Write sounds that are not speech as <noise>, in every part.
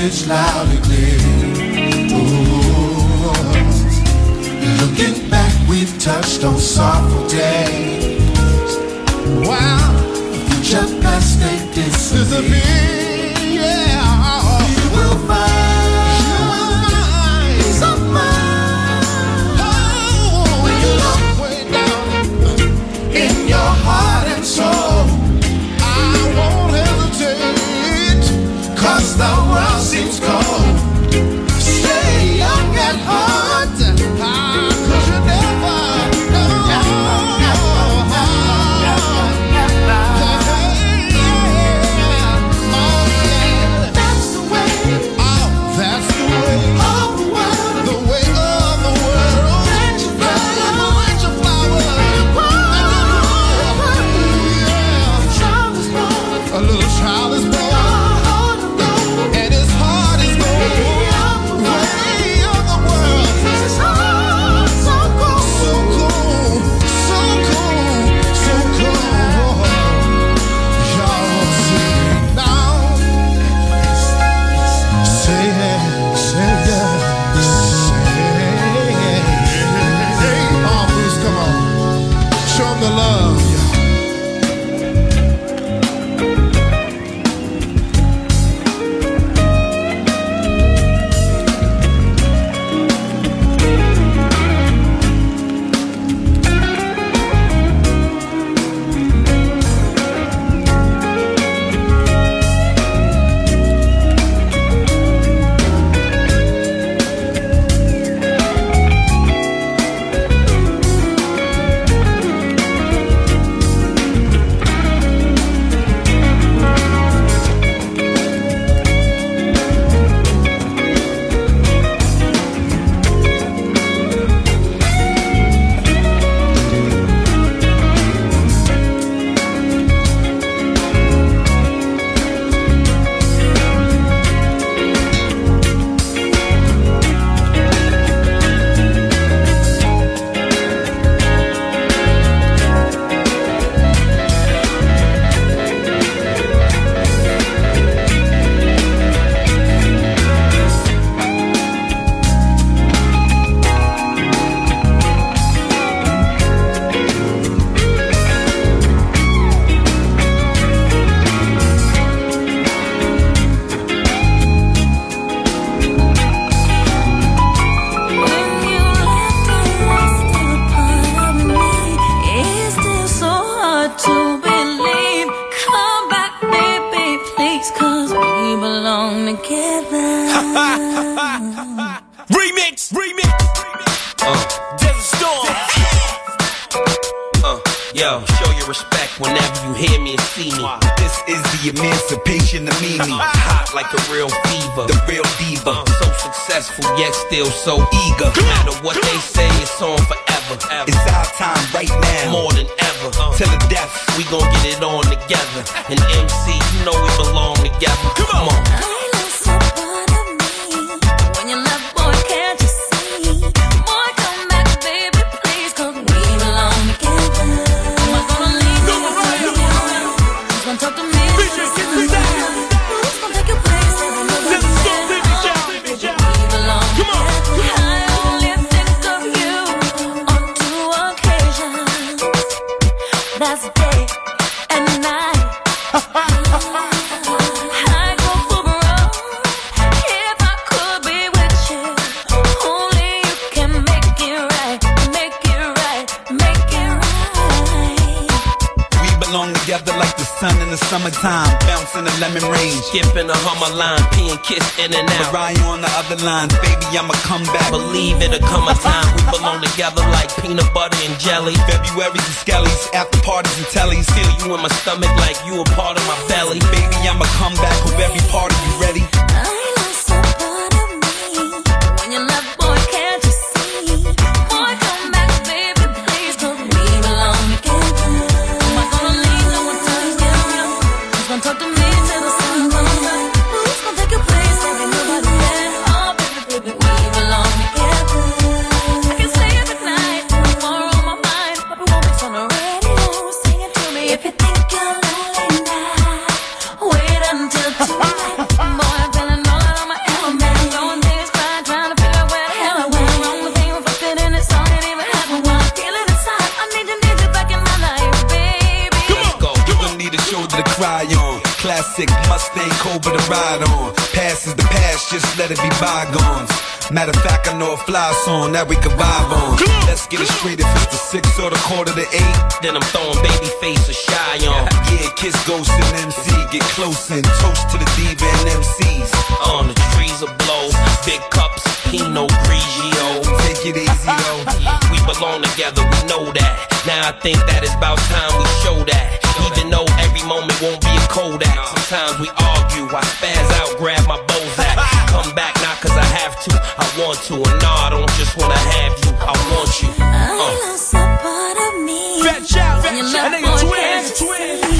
message loud and clear. Looking back, we've touched on sorrowful days. Wow, future past they disappear. On the other line. Baby, I'ma come back. Believe it'll come a time we belong together like peanut butter and jelly. February's and skellies, after parties and tellies. Feel you in my stomach like you a part of Classic Mustang Cobra to ride on. Past is the past, just let it be bygones. Matter of fact, I know a fly song that we can vibe on. Let's get it straight if it's the six or the quarter to eight. Then I'm throwing baby face a shy on. Yeah, kiss Ghost and MC, get close and toast to the diva and MCs. On the trees will blow, big cups, Pinot Grigio. Take it easy though. We belong together, we know that. Now I think that it's about time we show that. Even though every moment won't be a Kodak. Sometimes we argue, I spaz out, grab my Bozak. <laughs> Come back not cause I have to, I want to. And no, I don't just wanna have you, I want you. I Uh. lost a part of me. Fetch out, fetch out. boy, Nigga, twins, twins.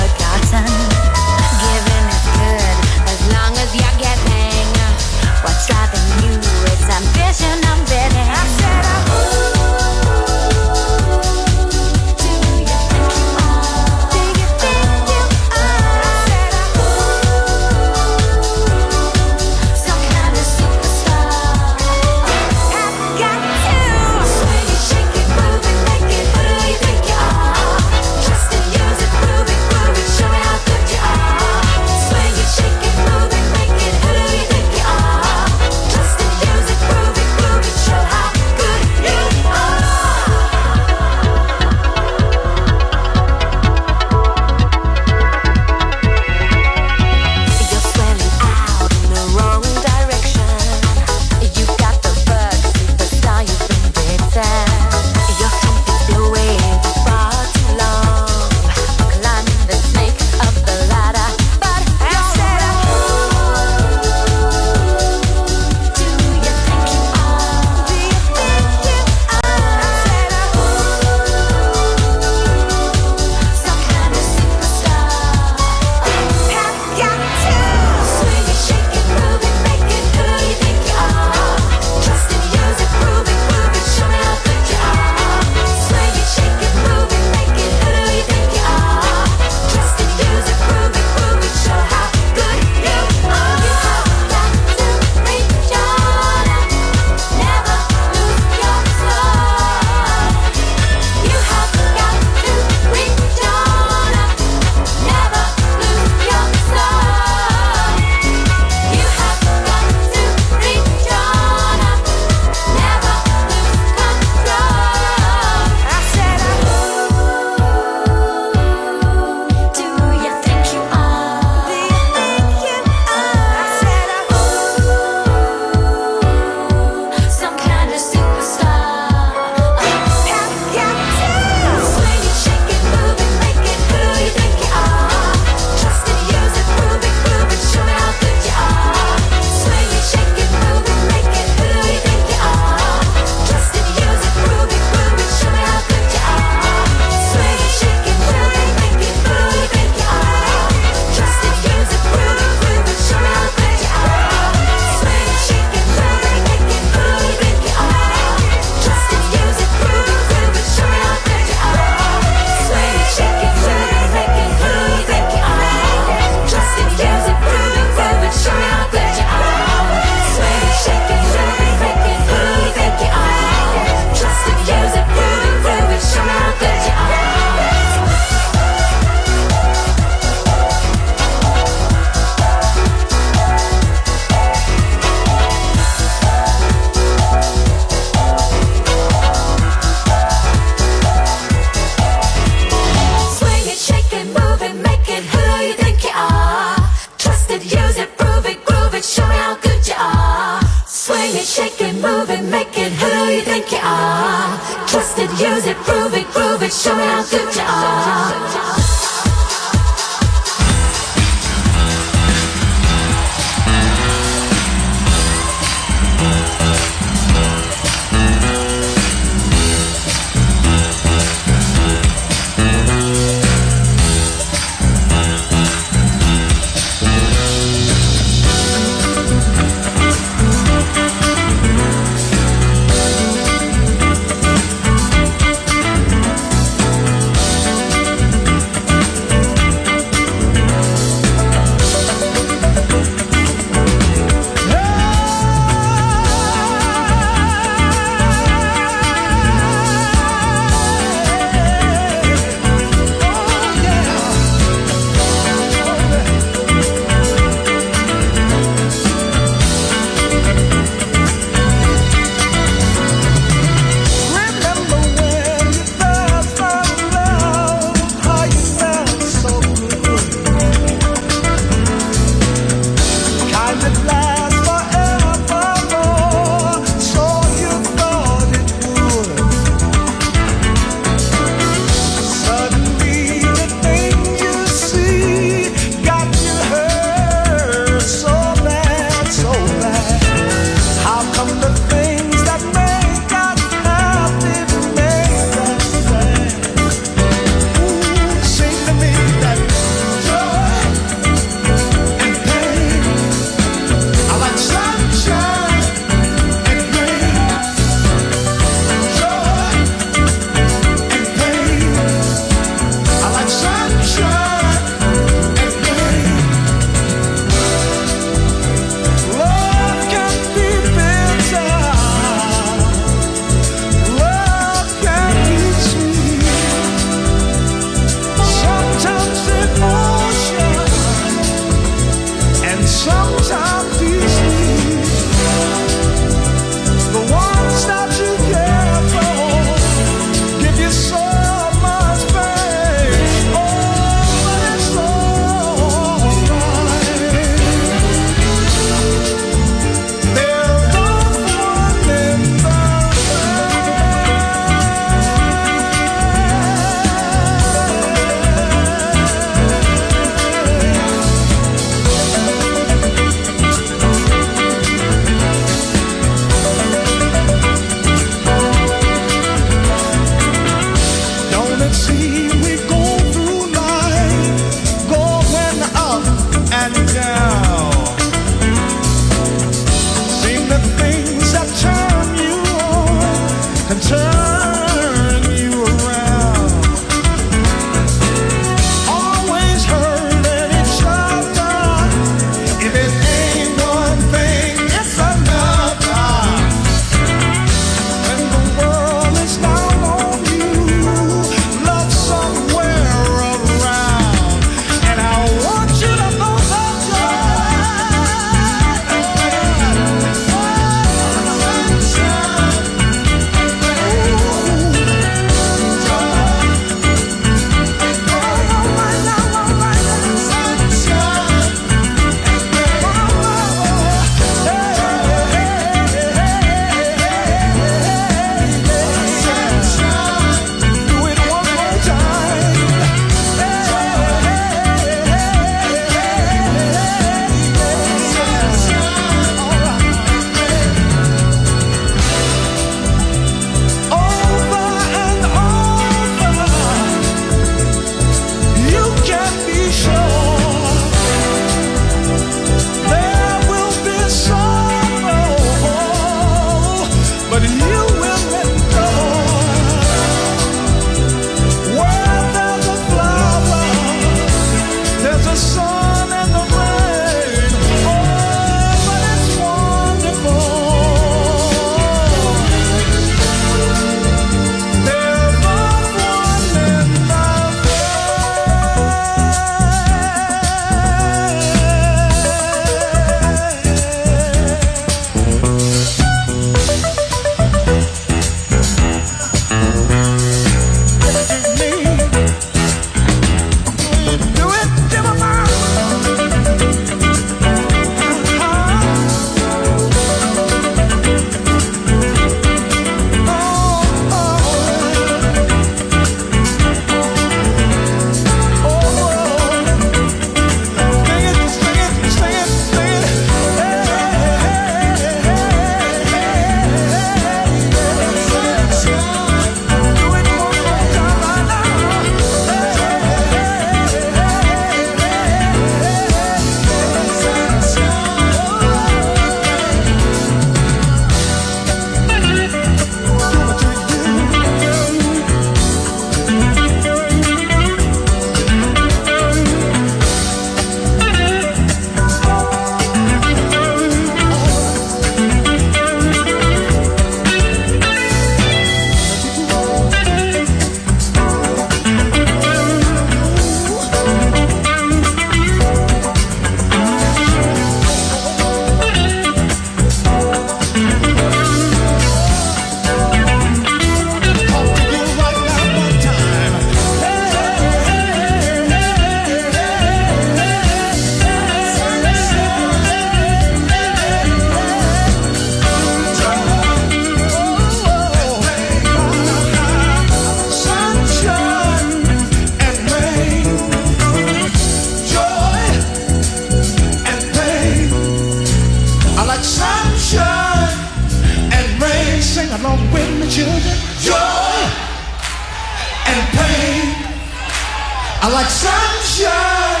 I like sunshine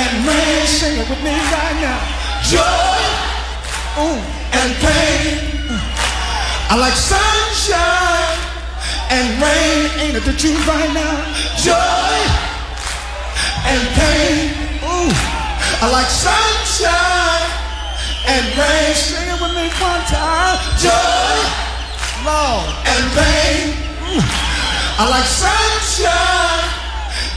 and rain. Sing it with me right now. Joy ooh, and pain. I like sunshine and rain. Ain't it the truth right now? Joy and pain. Ooh, I like sunshine and rain. Sing it with me one time. Joy, Lord, and pain. I like sunshine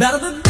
better than